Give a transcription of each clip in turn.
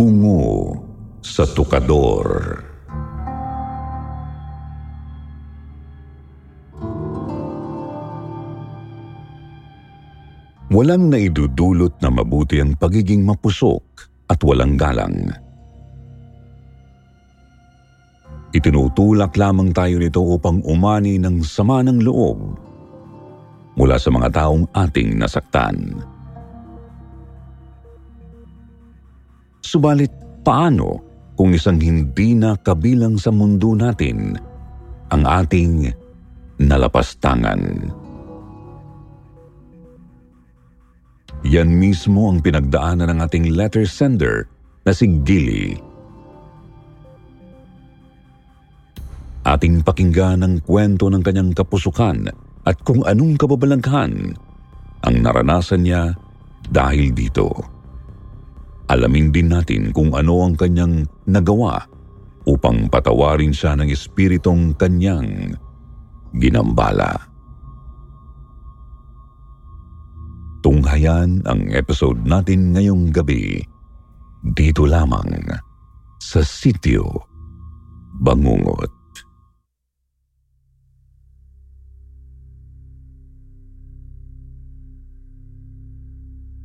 Bungo sa Tukador Walang naidudulot na mabuti ang pagiging mapusok at walang galang. Itinutulak lamang tayo nito upang umani ng sama ng loob mula sa mga taong ating nasaktan. Subalit paano kung isang hindi na kabilang sa mundo natin ang ating nalapastangan? Yan mismo ang pinagdaanan ng ating letter sender na si Gilly. Ating pakinggan ang kwento ng kanyang kapusukan at kung anong kababalaghan ang naranasan niya dahil dito. Alamin din natin kung ano ang kanyang nagawa upang patawarin siya ng espiritong kanyang ginambala. Tunghayan ang episode natin ngayong gabi dito lamang sa Sitio Bangungot.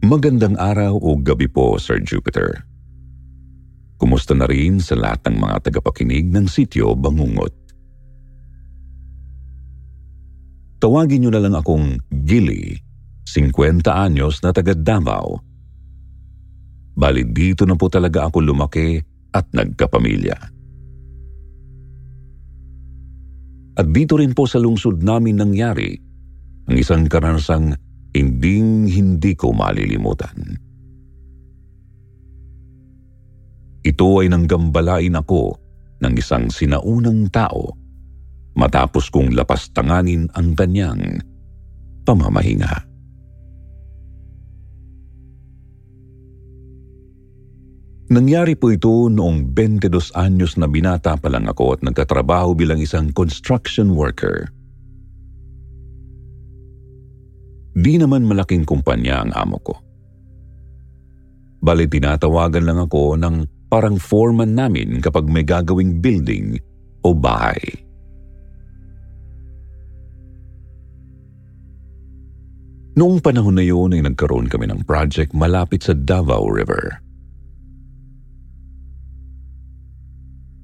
Magandang araw o gabi po, Sir Jupiter. Kumusta na rin sa lahat ng mga tagapakinig ng Sitio Bangungot? Tawagin niyo na lang akong Gilly 50 anyos na taga Davao. Bali dito na po talaga ako lumaki at nagkapamilya. At dito rin po sa lungsod namin nangyari ang isang karanasang hinding hindi ko malilimutan. Ito ay nanggambalain ako ng isang sinaunang tao matapos kong lapastanganin ang kanyang pamamahinga. Nangyari po ito noong 22 anyos na binata pa lang ako at nagtatrabaho bilang isang construction worker. Di naman malaking kumpanya ang amo ko. Bali tinatawagan lang ako ng parang foreman namin kapag may gagawing building o bahay. Noong panahon na yun ay nagkaroon kami ng project malapit sa Davao River.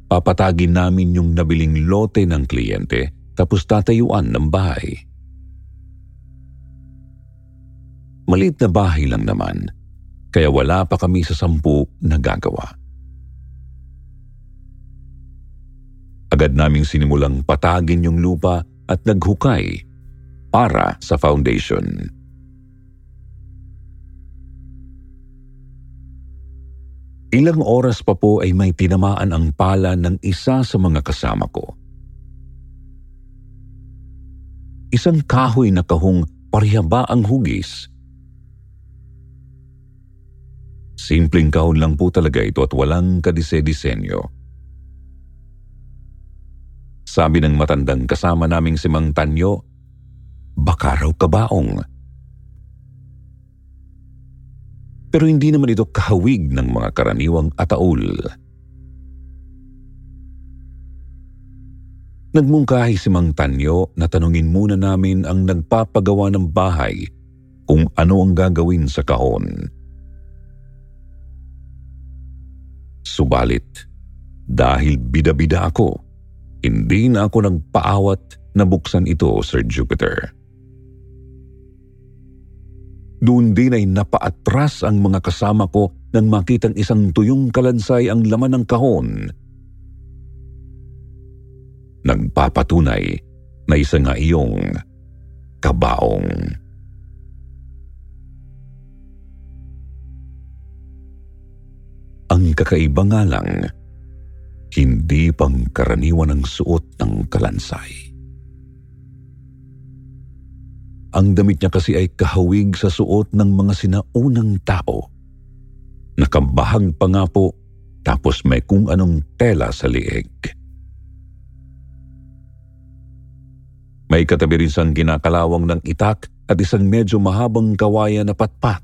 Papatagin namin yung nabiling lote ng kliyente tapos tatayuan ng bahay. Maliit na bahay lang naman, kaya wala pa kami sa sampu na gagawa. Agad naming sinimulang patagin yung lupa at naghukay para sa foundation. Ilang oras pa po ay may tinamaan ang pala ng isa sa mga kasama ko. Isang kahoy na kahong parihaba ang hugis. Simpleng kahon lang po talaga ito at walang kadise-disenyo. Sabi ng matandang kasama naming si Mang Tanyo, baka raw kabaong. Pero hindi naman ito kahawig ng mga karaniwang ataul. Nagmungkahi si Mang Tanyo na tanungin muna namin ang nagpapagawa ng bahay kung ano ang gagawin sa kahon. Subalit, dahil bida-bida ako, hindi na ako nagpaawat na buksan ito, Sir Jupiter. Doon din ay napaatras ang mga kasama ko nang makitang isang tuyong kalansay ang laman ng kahon nagpapatunay na isa nga iyong kabaong. Ang kakaiba nga lang, hindi pang karaniwan ang suot ng kalansay. Ang damit niya kasi ay kahawig sa suot ng mga sinaunang tao. Nakabahag pa nga po tapos may kung anong tela sa lieg. May katabi rin siyang kinakalawang ng itak at isang medyo mahabang kawayan na patpat.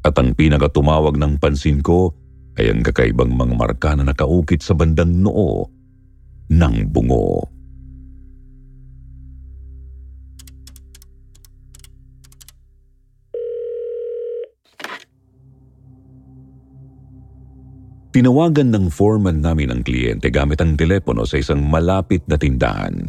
At ang pinakatumawag ng pansin ko ay ang kakaibang mga marka na nakaukit sa bandang noo ng bungo. Tinawagan ng foreman namin ang kliyente gamit ang telepono sa isang malapit na tindahan.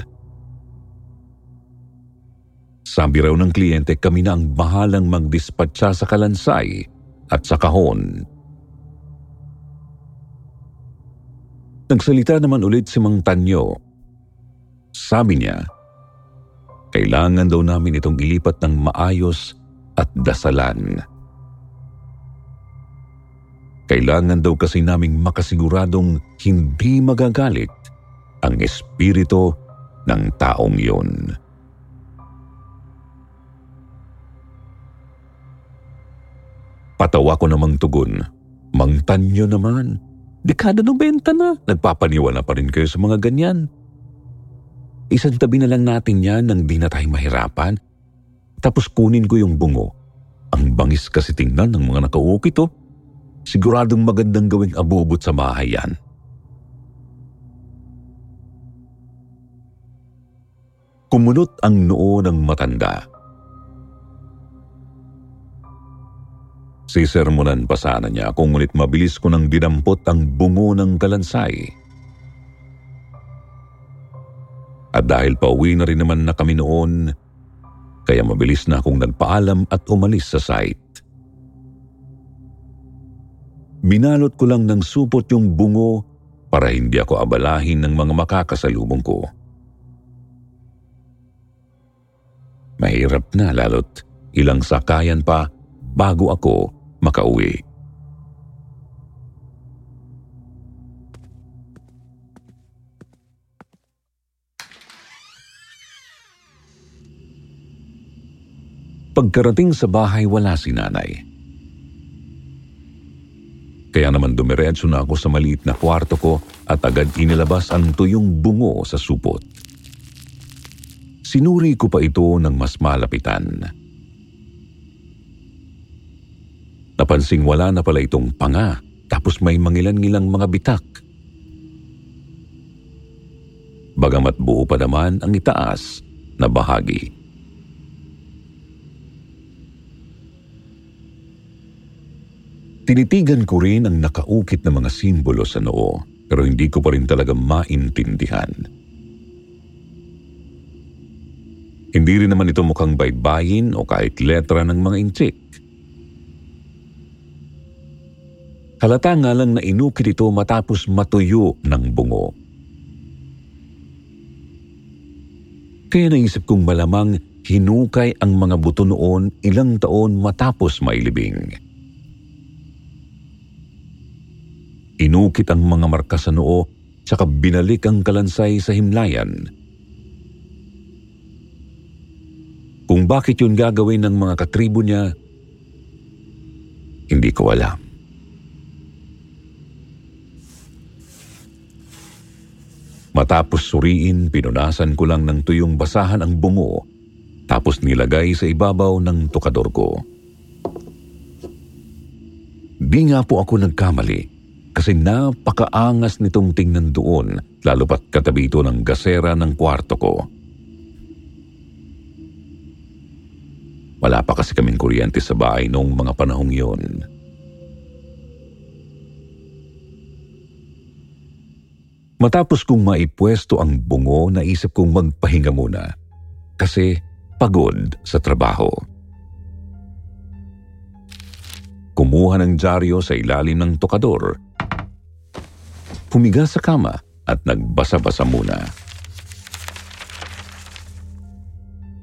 Sabi raw ng kliyente kami na ang bahalang magdispatcha sa kalansay at sa kahon. Nagsalita naman ulit si Mang Tanyo. Sabi niya, kailangan daw namin itong ilipat ng maayos at dasalan. Kailangan daw kasi naming makasiguradong hindi magagalit ang espiritu ng taong yun. Patawa ko namang tugon, Mang Tanyo naman, dekada 90 na, nagpapaniwala pa rin kayo sa mga ganyan. Isang tabi na lang natin yan nang di na tayo mahirapan. Tapos kunin ko yung bungo. Ang bangis kasi tingnan ng mga nakaukit oh. Siguradong magandang gawing abubot sa bahay yan. Kumunot ang noo ng matanda. Sisermonan pa sana niya kung ngunit mabilis ko nang dinampot ang bungo ng kalansay. At dahil pauwi na rin naman na kami noon, kaya mabilis na akong nagpaalam at umalis sa site. Binalot ko lang ng supot yung bungo para hindi ako abalahin ng mga makakasalubong ko. Mahirap na lalot ilang sakayan pa bago ako makauwi. Pagkarating sa bahay wala si nanay. Kaya naman dumiretso na ako sa maliit na kwarto ko at agad inilabas ang tuyong bungo sa supot. Sinuri ko pa ito ng mas malapitan. Napansing wala na pala itong panga tapos may mangilan-ngilang mga bitak. Bagamat buo pa naman ang itaas na bahagi. Tinitigan ko rin ang nakaukit na mga simbolo sa noo pero hindi ko pa rin talaga maintindihan. Hindi rin naman ito mukhang baybayin o kahit letra ng mga inchik. Halata nga lang na inukit ito matapos matuyo ng bungo. Kaya naisip kong malamang hinukay ang mga buto noon ilang taon matapos mailibing. Inukit ang mga marka sa noo tsaka binalik ang kalansay sa himlayan. Kung bakit yun gagawin ng mga katribo niya, hindi ko alam. Matapos suriin, pinunasan ko lang ng tuyong basahan ang bungo tapos nilagay sa ibabaw ng tukador ko. Di nga po ako nagkamali kasi napakaangas nitong tingnan doon lalo pat katabi ito ng gasera ng kwarto ko. Wala pa kasi kaming kuryente sa bahay noong mga panahong yun. Matapos kong maipwesto ang bungo, naisip kong magpahinga muna kasi pagod sa trabaho. Kumuha ng dyaryo sa ilalim ng tokador humiga sa kama at nagbasa-basa muna.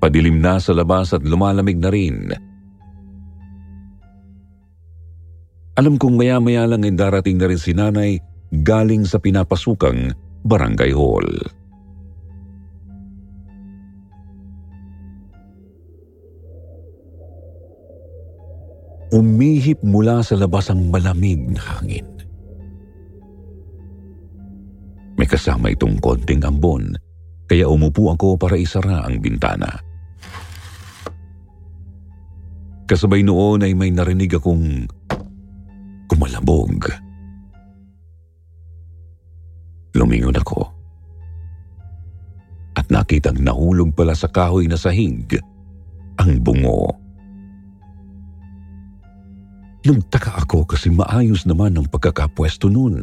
Padilim na sa labas at lumalamig na rin. Alam kong maya-maya lang ay darating na rin si nanay galing sa pinapasukang barangay hall. Umihip mula sa labas ang malamig na hangin. May kasama itong konting ambon, kaya umupo ako para isara ang bintana. Kasabay noon ay may narinig akong kumalabog. Lumingon ako. At nakitang nahulog pala sa kahoy na sahig ang bungo. Nagtaka ako kasi maayos naman ang pagkakapwesto noon.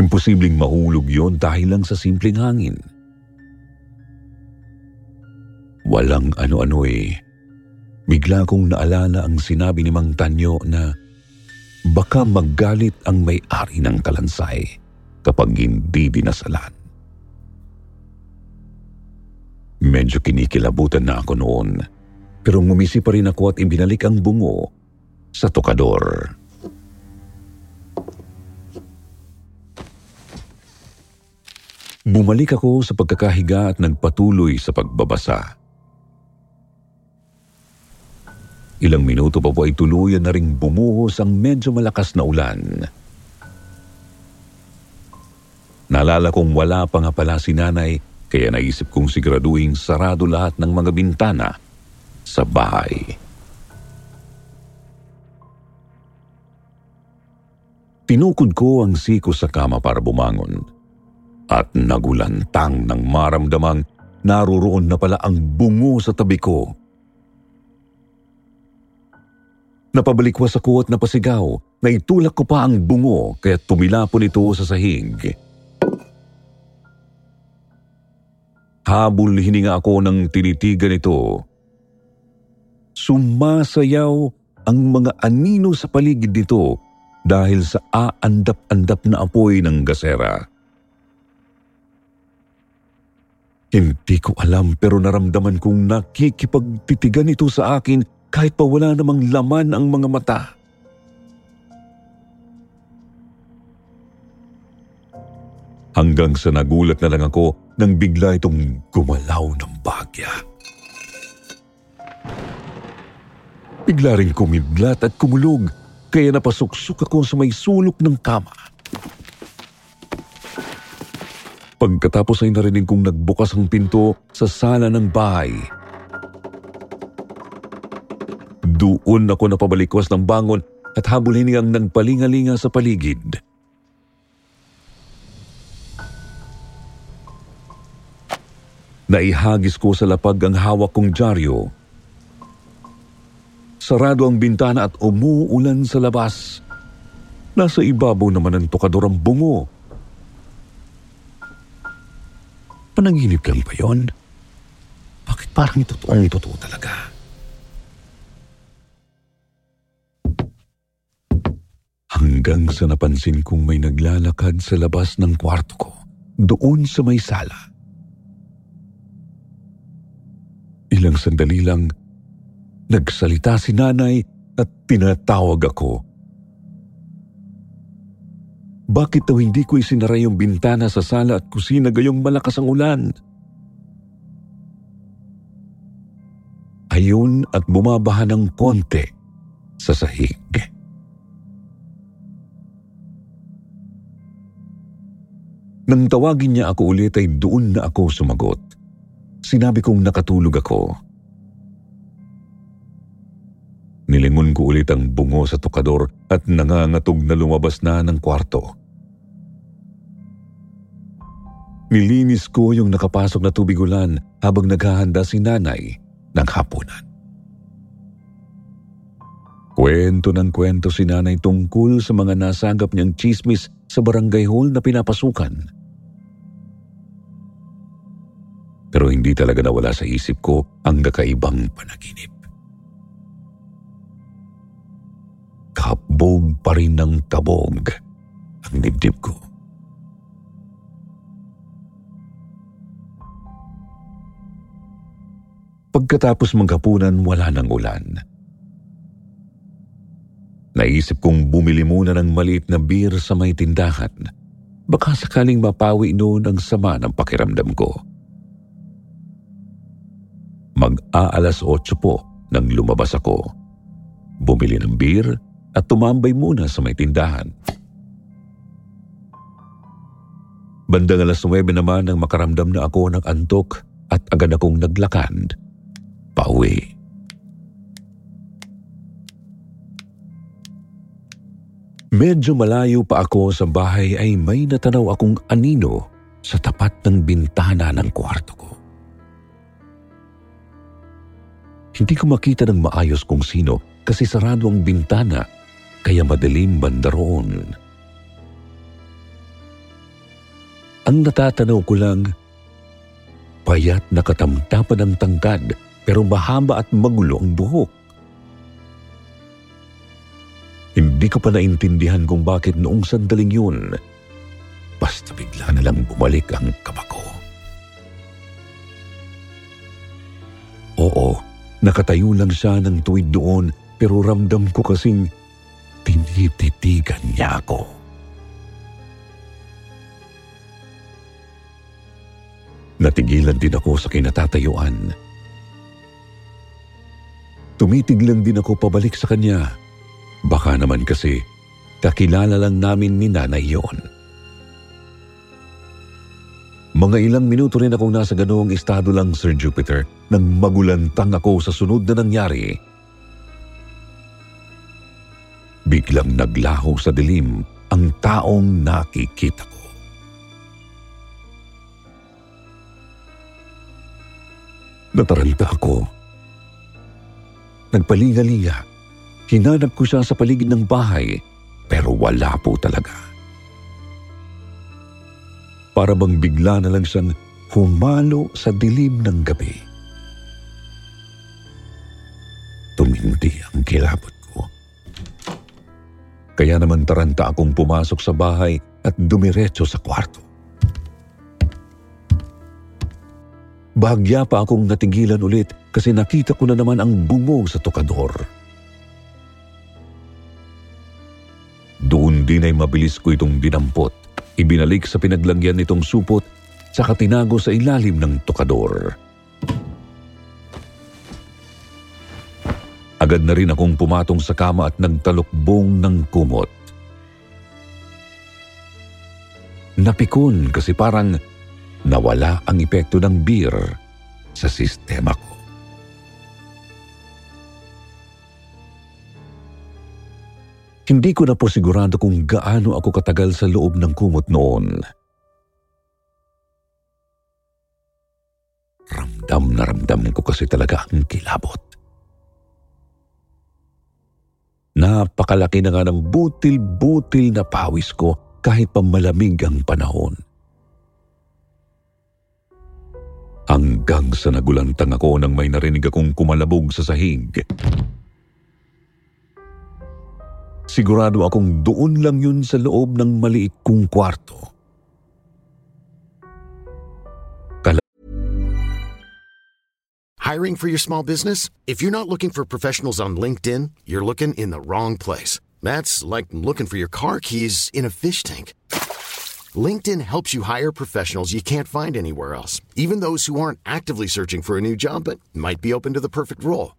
Imposibleng mahulog yon dahil lang sa simpleng hangin. Walang ano-ano eh. Bigla kong naalala ang sinabi ni Mang Tanyo na baka maggalit ang may-ari ng kalansay kapag hindi dinasalan. Medyo kinikilabutan na ako noon pero ngumisi pa rin ako at ibinalik ang bungo sa tokador. Bumalik ako sa pagkakahiga at nagpatuloy sa pagbabasa. Ilang minuto pa po ay tuluyan na ring bumuhos ang medyo malakas na ulan. Naalala kong wala pa nga pala si nanay kaya naisip kong siguraduhin sarado lahat ng mga bintana sa bahay. Tinukod ko ang siko sa kama para bumangon at nagulantang ng maramdamang naruroon na pala ang bungo sa tabi ko. Napabalikwas ako at napasigaw na itulak ko pa ang bungo kaya tumilapon ito sa sahig. Habol hininga ako ng tinitigan ito Sumasayaw ang mga anino sa paligid nito dahil sa aandap-andap na apoy ng gasera. Hindi ko alam pero naramdaman kong nakikipagtitigan ito sa akin kahit pa wala namang laman ang mga mata. Hanggang sa nagulat na lang ako nang bigla itong gumalaw ng bagya. Bigla rin kumidlat at kumulog kaya napasuksok ako sa may sulok ng kama. Pagkatapos ay narinig kong nagbukas ang pinto sa sala ng bahay. Doon ako napabalikwas ng bangon at habulin niyang nagpalingalinga sa paligid. Naihagis ko sa lapag ang hawak kong dyaryo Sarado ang bintana at umuulan sa labas. Nasa ibabaw naman ng tokador ang bungo. Panaginip lang ba yun? Bakit parang itotoong totoo talaga? Hanggang sa napansin kong may naglalakad sa labas ng kwarto ko, doon sa may sala. Ilang sandali lang, Nagsalita si nanay at tinatawag ako. Bakit daw hindi ko isinara yung bintana sa sala at kusina gayong malakas ang ulan? Ayun at bumabaha ng konti sa sahig. Nang tawagin niya ako ulit ay doon na ako sumagot. Sinabi kong nakatulog ako. Nilingon ko ulit ang bungo sa tukador at nangangatog na lumabas na ng kwarto. Nilinis ko yung nakapasok na tubig ulan habang naghahanda si nanay ng hapunan. Kwento ng kwento si nanay tungkol sa mga nasagap niyang chismis sa barangay hall na pinapasukan. Pero hindi talaga nawala sa isip ko ang kakaibang panaginip. kabog pa rin ng kabog ang dibdib ko. Pagkatapos maghapunan, wala nang ulan. Naisip kong bumili muna ng maliit na beer sa may tindahan. Baka sakaling mapawi noon ang sama ng pakiramdam ko. Mag-aalas 8 po nang lumabas ako. Bumili ng beer at tumambay muna sa may tindahan. Bandang alas 9 naman nang makaramdam na ako ng antok at agad akong naglakad pauwi. Medyo malayo pa ako sa bahay ay may natanaw akong anino sa tapat ng bintana ng kwarto ko. Hindi ko makita ng maayos kung sino kasi sarado ang bintana kaya madilim banda roon. Ang natatanaw ko lang, payat na katamtapan ng tangkad pero mahaba at magulo ang buhok. Hindi ko pa naintindihan kung bakit noong sandaling yun, basta bigla na lang bumalik ang kaba ko. Oo, nakatayo lang siya ng tuwid doon pero ramdam ko kasing tinititigan niya ako. Natigilan din ako sa kinatatayuan. Tumitig lang din ako pabalik sa kanya Baka naman kasi kakilala lang namin ni nanay yon. Mga ilang minuto rin akong nasa ganoong estado lang, Sir Jupiter, nang magulantang ako sa sunod na nangyari. Biglang naglaho sa dilim ang taong nakikita ko. Nataranta ako. Nagpalinga-linga Hinanap ko siya sa paligid ng bahay pero wala po talaga. Para bang bigla na lang siyang humalo sa dilim ng gabi. Tumindi ang kilabot ko. Kaya naman taranta akong pumasok sa bahay at dumiretso sa kwarto. Bahagya pa akong natigilan ulit kasi nakita ko na naman ang bungo sa tokador. Doon din ay mabilis ko itong dinampot. Ibinalik sa pinaglagyan nitong supot sa katinago sa ilalim ng tokador. Agad na rin akong pumatong sa kama at nagtalukbong ng kumot. Napikon kasi parang nawala ang epekto ng beer sa sistema ko. Hindi ko na po sigurado kung gaano ako katagal sa loob ng kumot noon. Ramdam na ramdam ko kasi talaga ang kilabot. Napakalaki na nga ng butil-butil na pawis ko kahit pa malamig ang panahon. Hanggang sa nagulantang ako nang may narinig akong kumalabog sa sahig. Sigurado akong doon lang yun sa loob ng maliit kong kwarto. Hiring for your small business? If you're not looking for professionals on LinkedIn, you're looking in the wrong place. That's like looking for your car keys in a fish tank. LinkedIn helps you hire professionals you can't find anywhere else, even those who aren't actively searching for a new job but might be open to the perfect role.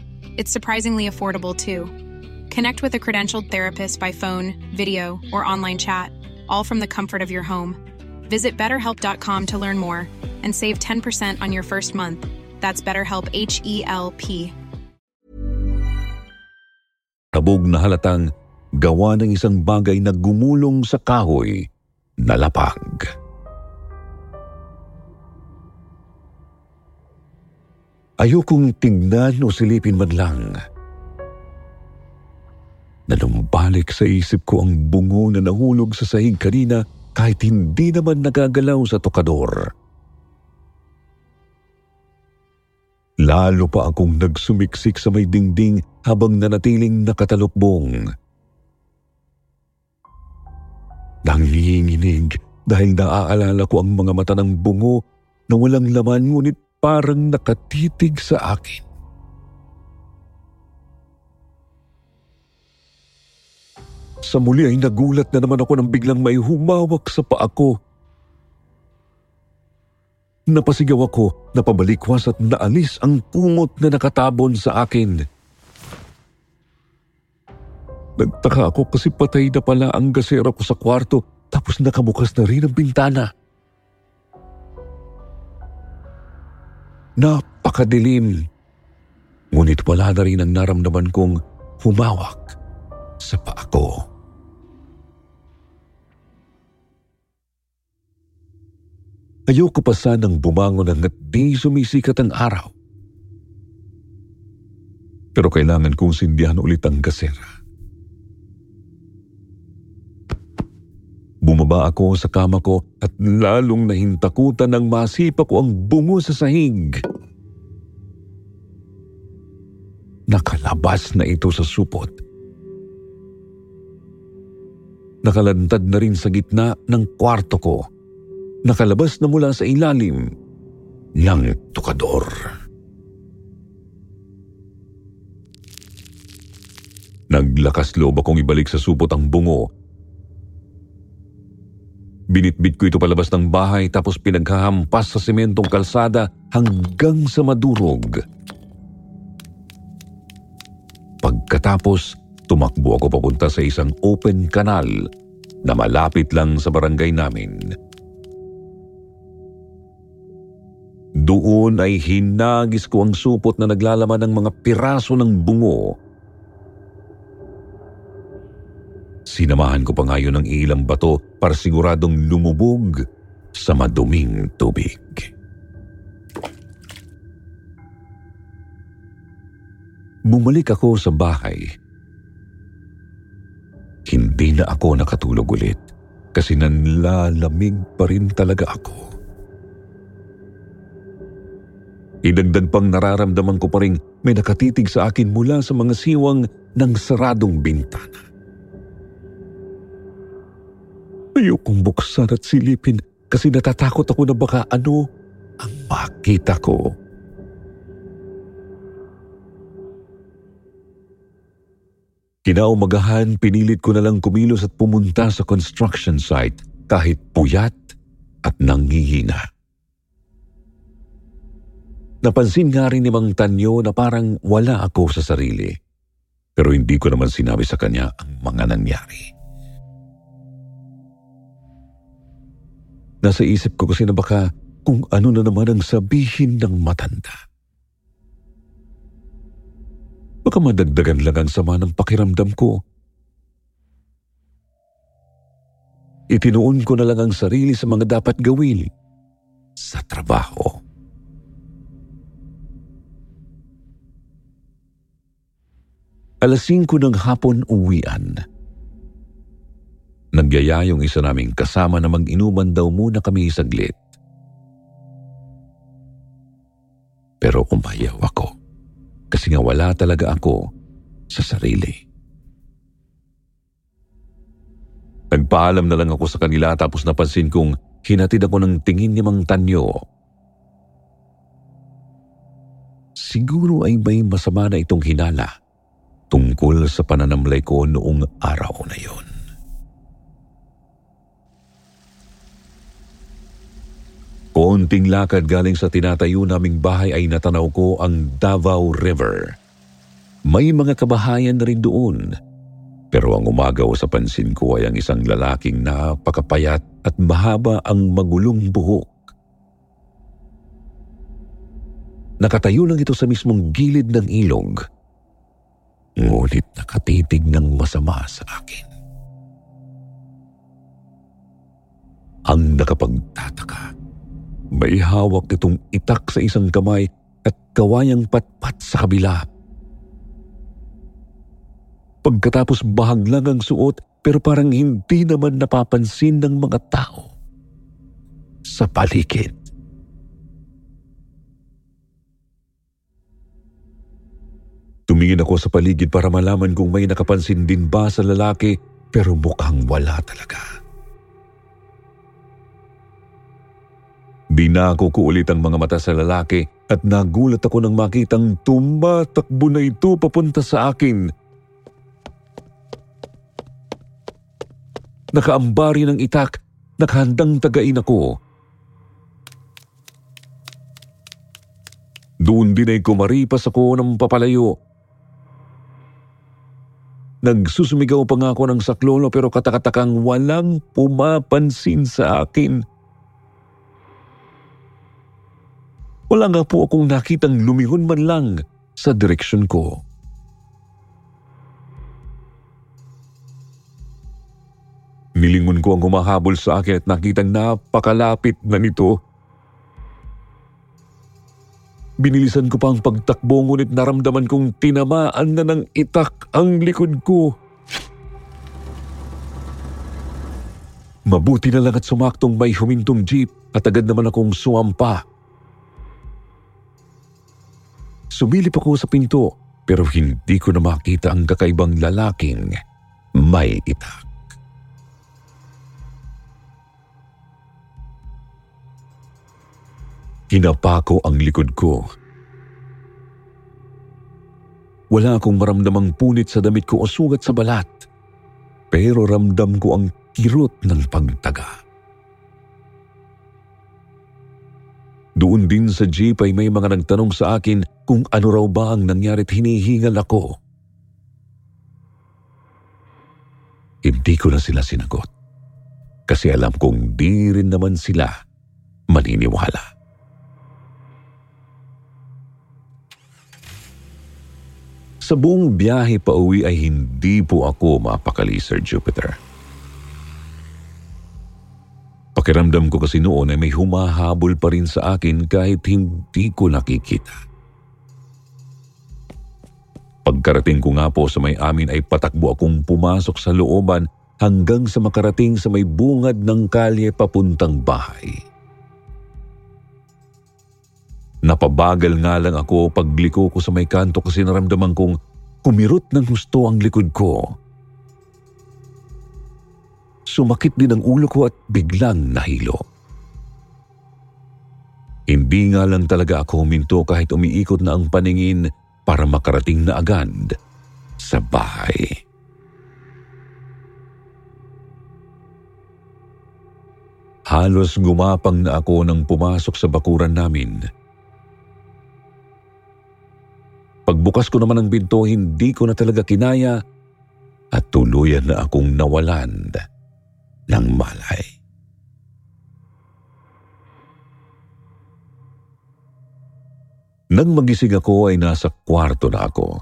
It's surprisingly affordable too. Connect with a credentialed therapist by phone, video, or online chat, all from the comfort of your home. Visit betterhelp.com to learn more and save 10% on your first month. That's BetterHelp H E L P. Kabog na halatang gawa ng isang bagay na gumulong sa kahoy na lapag. Ayokong tingnan o silipin man lang. Nalumbalik sa isip ko ang bungo na nahulog sa sahig kanina kahit hindi naman nagagalaw sa tokador. Lalo pa akong nagsumiksik sa may dingding habang nanatiling nakatalukbong. Nanginginig dahil naaalala ko ang mga mata ng bungo na walang laman ngunit parang nakatitig sa akin. Sa muli ay nagulat na naman ako nang biglang may humawak sa paa ko. Napasigaw ako, napabalikwas at naalis ang kumot na nakatabon sa akin. Nagtaka ako kasi patay na pala ang gasera ko sa kwarto tapos nakabukas na rin ang bintana. Napakadilim. Ngunit wala na rin ang naramdaman kong humawak sa paa ko. Ayoko pa sanang bumangon hanggat di sumisikat ang araw. Pero kailangan kong sindihan ulit ang gasera. Bumaba ako sa kama ko at lalong nahintakutan nang masipa ko ang bungo sa sahig. Nakalabas na ito sa supot. Nakalantad na rin sa gitna ng kwarto ko. Nakalabas na mula sa ilalim ng tukador. Naglakas loob akong ibalik sa supot ang bungo Binitbit ko ito palabas ng bahay tapos pinaghahampas sa sementong kalsada hanggang sa madurog. Pagkatapos, tumakbo ako papunta sa isang open kanal na malapit lang sa barangay namin. Doon ay hinagis ko ang supot na naglalaman ng mga piraso ng bungo Sinamahan ko pa ngayon ng ilang bato para siguradong lumubog sa maduming tubig. Bumalik ako sa bahay. Hindi na ako nakatulog ulit kasi nanlalamig pa rin talaga ako. Idagdag pang nararamdaman ko pa rin may nakatitig sa akin mula sa mga siwang ng saradong bintana. Ayokong buksan at silipin kasi natatakot ako na baka ano ang makita ko. Kinaumagahan, pinilit ko na lang kumilos at pumunta sa construction site kahit puyat at nangihina. Napansin nga rin ni Mang Tanyo na parang wala ako sa sarili. Pero hindi ko naman sinabi sa kanya ang mga nangyari. Nasa isip ko kasi na baka kung ano na naman ang sabihin ng matanda. Baka madagdagan lang ang sama ng pakiramdam ko. Itinuon ko na lang ang sarili sa mga dapat gawin sa trabaho. Alas 5 ng hapon uwian. Nagyaya yung isa naming kasama na mag-inuman daw muna kami saglit. Pero umayaw ako kasi nga wala talaga ako sa sarili. Nagpaalam na lang ako sa kanila tapos napansin kong hinatid ako ng tingin ni Mang Tanyo. Siguro ay may masama na itong hinala tungkol sa pananamlay ko noong araw na yon. Konting lakad galing sa tinatayo naming bahay ay natanaw ko ang Davao River. May mga kabahayan na rin doon. Pero ang umagaw sa pansin ko ay ang isang lalaking napakapayat at mahaba ang magulong buhok. Nakatayo lang ito sa mismong gilid ng ilog. ngunit nakatitig ng masama sa akin. Ang nakapagtataka, may hawak nitong itak sa isang kamay at kawayang patpat sa kabila. Pagkatapos bahag lang ang suot pero parang hindi naman napapansin ng mga tao sa paligid. Tumingin ako sa paligid para malaman kung may nakapansin din ba sa lalaki pero mukhang wala talaga. Binako ko ulit ang mga mata sa lalaki at nagulat ako nang makitang tumatakbo na ito papunta sa akin. Nakaambari ng itak, nakahandang tagain ako. Doon din ay kumaripas ako ng papalayo Nagsusumigaw pa nga ako ng saklolo pero katakatakang walang pumapansin sa akin. Wala nga po akong nakitang lumihon man lang sa direksyon ko. Nilingon ko ang humahabol sa akin at nakitang napakalapit na nito. Binilisan ko pa ang pagtakbo ngunit naramdaman kong tinamaan na ng itak ang likod ko. Mabuti na lang at sumaktong may humintong jeep at agad naman akong sumampa. Sumilip ako sa pinto pero hindi ko na makita ang kakaibang lalaking may itak. Hinapa ko ang likod ko. Wala akong maramdamang punit sa damit ko o sugat sa balat. Pero ramdam ko ang kirot ng pagtaga. Doon din sa jeep ay may mga nagtanong sa akin kung ano raw ba ang nangyari at hinihingal ako. Hindi ko na sila sinagot. Kasi alam kong di rin naman sila maniniwala. Sa buong biyahe pa uwi ay hindi po ako mapakali, Sir Jupiter. Pakiramdam ko kasi noon ay may humahabol pa rin sa akin kahit hindi ko nakikita. Pagkarating ko nga po sa may amin ay patakbo akong pumasok sa looban hanggang sa makarating sa may bungad ng kalye papuntang bahay. Napabagal nga lang ako pagliko ko sa may kanto kasi naramdaman kong kumirot ng husto ang likod ko. Sumakit din ang ulo ko at biglang nahilo. Hindi nga lang talaga ako huminto kahit umiikot na ang paningin para makarating na agad sa bahay. Halos gumapang na ako nang pumasok sa bakuran namin – Pagbukas ko naman ng binto, hindi ko na talaga kinaya at tuluyan na akong nawalan ng malay. Nang magising ako ay nasa kwarto na ako.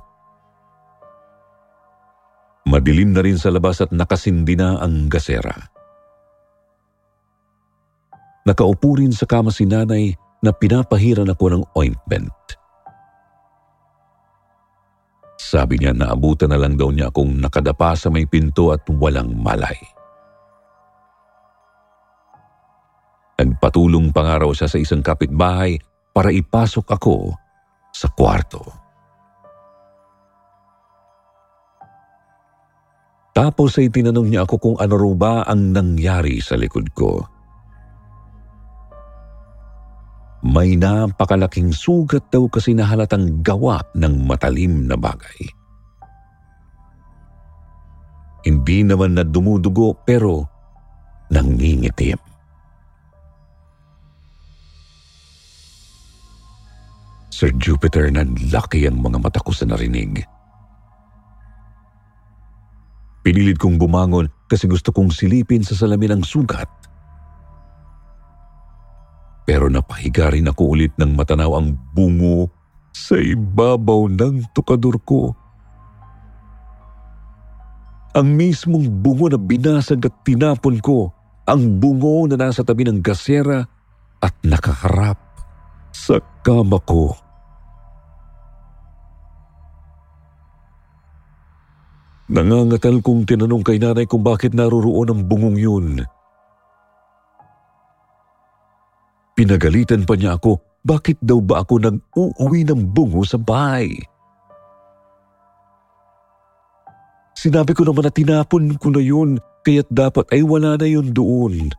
Madilim na rin sa labas at nakasindi na ang gasera. Nakaupo rin sa kama si nanay na pinapahiran ako ng ointment. Sabi niya na abutan na lang daw niya akong nakadapa sa may pinto at walang malay. Nagpatulong pa nga raw siya sa isang kapitbahay para ipasok ako sa kwarto. Tapos ay tinanong niya ako kung ano raw ba ang nangyari sa likod ko. May napakalaking sugat daw kasi nahalatang gawa ng matalim na bagay. Hindi naman na dumudugo pero nangingitim. Sir Jupiter, nanlaki ang mga mata ko sa narinig. Pinilit kong bumangon kasi gusto kong silipin sa salamin ang sugat pero napahiga rin ako ulit ng matanaw ang bungo sa ibabaw ng tukador ko. Ang mismong bungo na binasag at tinapon ko, ang bungo na nasa tabi ng gasera at nakaharap sa kama ko. Nangangatal kong tinanong kay nanay kung bakit naroroon ang bungong yun. Pinagalitan pa niya ako, bakit daw ba ako nag-uuwi ng bungo sa bahay? Sinabi ko naman na tinapon ko na yun, kaya't dapat ay wala na yun doon.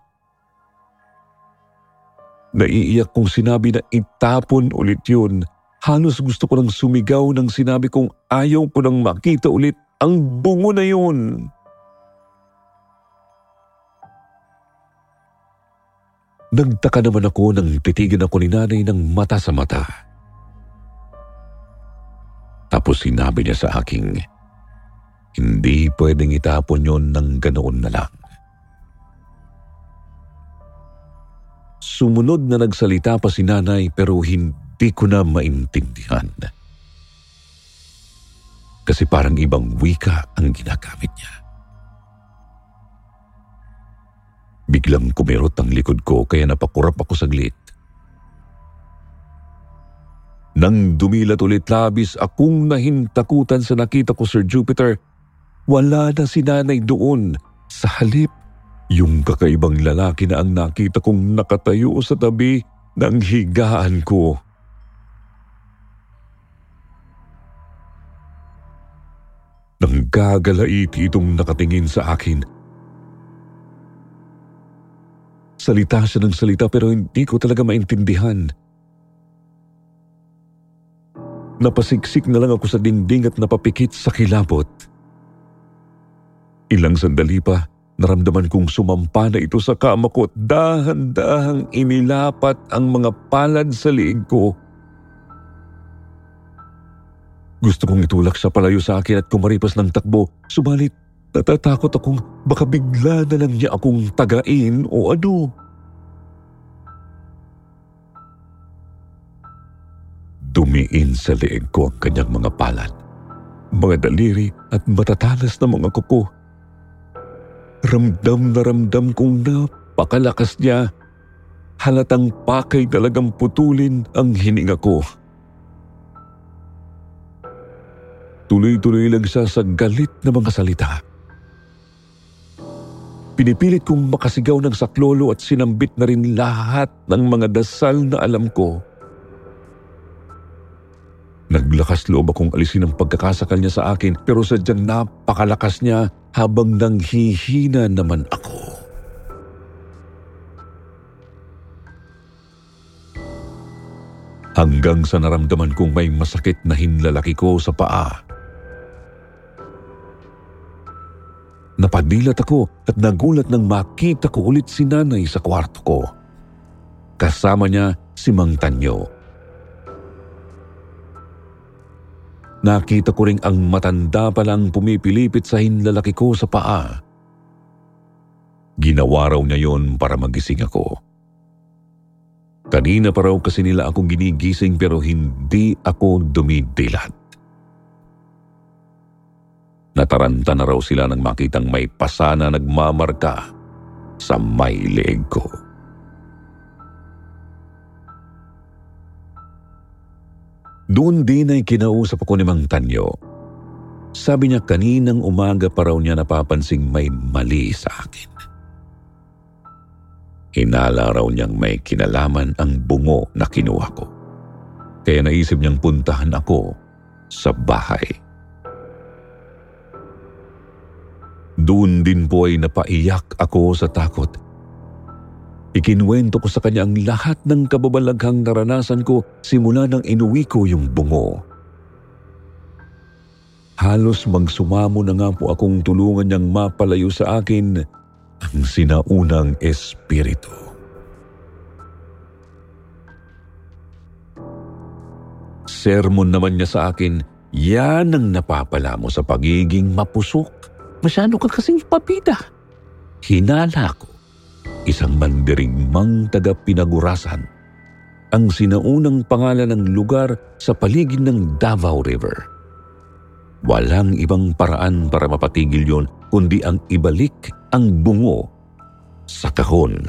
Naiiyak kong sinabi na itapon ulit yun. Halos gusto ko nang sumigaw nang sinabi kong ayaw ko nang makita ulit ang bungo na yun. Nagtaka naman ako nang titigan ako ni nanay ng mata sa mata. Tapos sinabi niya sa aking, hindi pwedeng itapon yon ng ganoon na lang. Sumunod na nagsalita pa si nanay pero hindi ko na maintindihan kasi parang ibang wika ang ginagamit niya. Biglang kumirot ang likod ko kaya napakurap ako saglit. Nang dumilat ulit labis akong nahintakutan sa nakita ko Sir Jupiter, wala na si nanay doon. Sa halip, yung kakaibang lalaki na ang nakita kong nakatayo sa tabi ng higaan ko. Nang gagalaiti itong nakatingin sa akin. Salita siya ng salita pero hindi ko talaga maintindihan. Napasiksik na lang ako sa dingding at napapikit sa kilabot. Ilang sandali pa, naramdaman kong sumampa na ito sa kama ko at dahan-dahang inilapat ang mga palad sa liig ko. Gusto kong itulak sa palayo sa akin at kumaripas ng takbo, subalit natatakot akong baka bigla na lang niya akong tagain o ano. Dumiin sa leeg ko ang kanyang mga palad, mga daliri at matatalas na mga kuko. Ramdam na ramdam kong napakalakas niya. Halatang pakay talagang putulin ang hininga ko. Tuloy-tuloy lang siya sa galit na mga salita. Pinipilit kong makasigaw ng saklolo at sinambit na rin lahat ng mga dasal na alam ko. Naglakas loob akong alisin ang pagkakasakal niya sa akin pero sadyang napakalakas niya habang nanghihina naman ako. Hanggang sa naramdaman kong may masakit na hinlalaki ko sa paa. Napadilat ako at nagulat nang makita ko ulit si nanay sa kwarto ko. Kasama niya si Mang Tanyo. Nakita ko ring ang matanda palang pumipilipit sa hinlalaki ko sa paa. Ginawa raw niya yon para magising ako. Kanina pa raw kasi nila akong ginigising pero hindi ako dumidilat. Nataranta na raw sila nang makitang may pasana nagmamarka sa may leeg ko. Doon din ay kinausap ako ni Mang Tanyo. Sabi niya kaninang umaga pa raw niya napapansing may mali sa akin. Hinala raw niyang may kinalaman ang bungo na kinuha ko. Kaya naisip niyang puntahan ako sa bahay. Doon din po ay napaiyak ako sa takot. Ikinwento ko sa kanya ang lahat ng kababalaghang naranasan ko simula nang inuwi ko yung bungo. Halos magsumamo na nga po akong tulungan niyang mapalayo sa akin ang sinaunang espiritu. Sermon naman niya sa akin, yan ang napapala mo sa pagiging mapusok Masyado ka kasing papita. Hinala ko, isang mandirigmang taga pinagurasan, ang sinaunang pangalan ng lugar sa paligid ng Davao River. Walang ibang paraan para mapatigil yon kundi ang ibalik ang bungo sa kahon.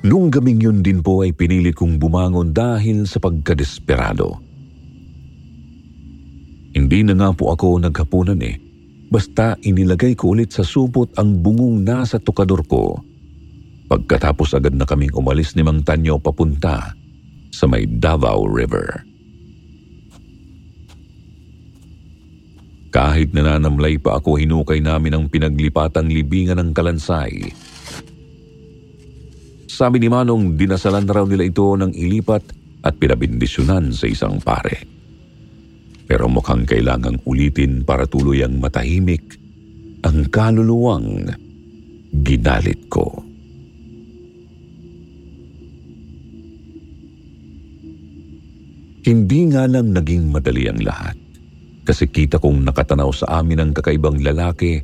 Noong gabing yun din po ay pinilit kong bumangon dahil sa pagkadesperado. Hindi na nga po ako naghapunan eh. Basta inilagay ko ulit sa supot ang bungong nasa tukador ko. Pagkatapos agad na kaming umalis ni Mang Tanyo papunta sa may Davao River. Kahit nananamlay pa ako, hinukay namin ang pinaglipatang libingan ng kalansay. Sabi ni Manong, dinasalan raw nila ito ng ilipat at pinabindisyonan sa isang pare. Pero mukhang kailangang ulitin para tuluyang matahimik ang kaluluwang ginalit ko. Hindi nga lang naging madali ang lahat kasi kita kong nakatanaw sa amin ang kakaibang lalaki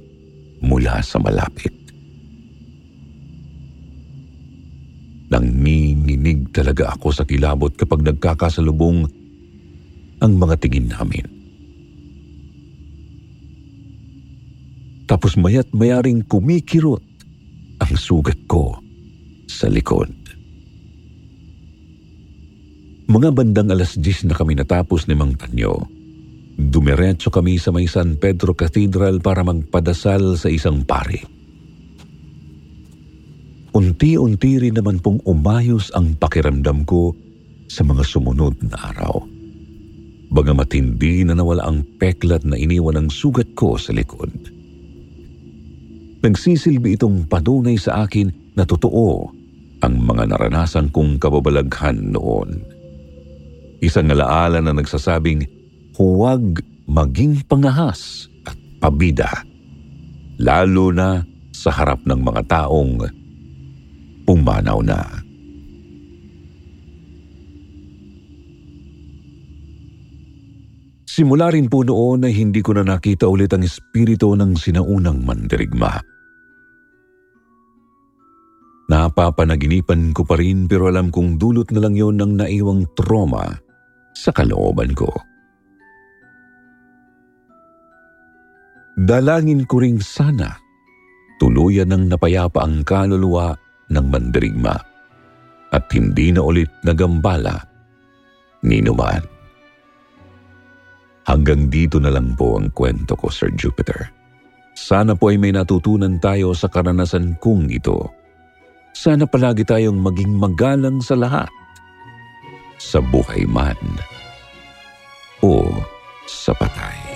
mula sa malapit. Nanginginig talaga ako sa kilabot kapag nagkakasalubong ang mga tingin namin. Tapos mayat mayaring kumikirot ang sugat ko sa likod. Mga bandang alas 10 na kami natapos ni Mang Tanyo. Dumiretso kami sa may San Pedro Cathedral para magpadasal sa isang pari. Unti-unti rin naman pong umayos ang pakiramdam ko sa mga sumunod na araw. Bagamat hindi na nawala ang peklat na iniwan ng sugat ko sa likod. Nagsisilbi itong panunay sa akin na totoo ang mga naranasan kong kababalaghan noon. Isang alaala na nagsasabing huwag maging pangahas at pabida, lalo na sa harap ng mga taong pumanaw na. Simula rin po noon ay hindi ko na nakita ulit ang espiritu ng sinaunang mandirigma. Napapanaginipan ko pa rin pero alam kong dulot na lang yon ng naiwang trauma sa kalooban ko. Dalangin ko ring sana tuluyan ng napayapa ang kaluluwa ng mandirigma at hindi na ulit nagambala ni Numan. Hanggang dito na lang po ang kwento ko, Sir Jupiter. Sana po ay may natutunan tayo sa karanasan kong ito. Sana palagi tayong maging magalang sa lahat sa buhay man o sa patay.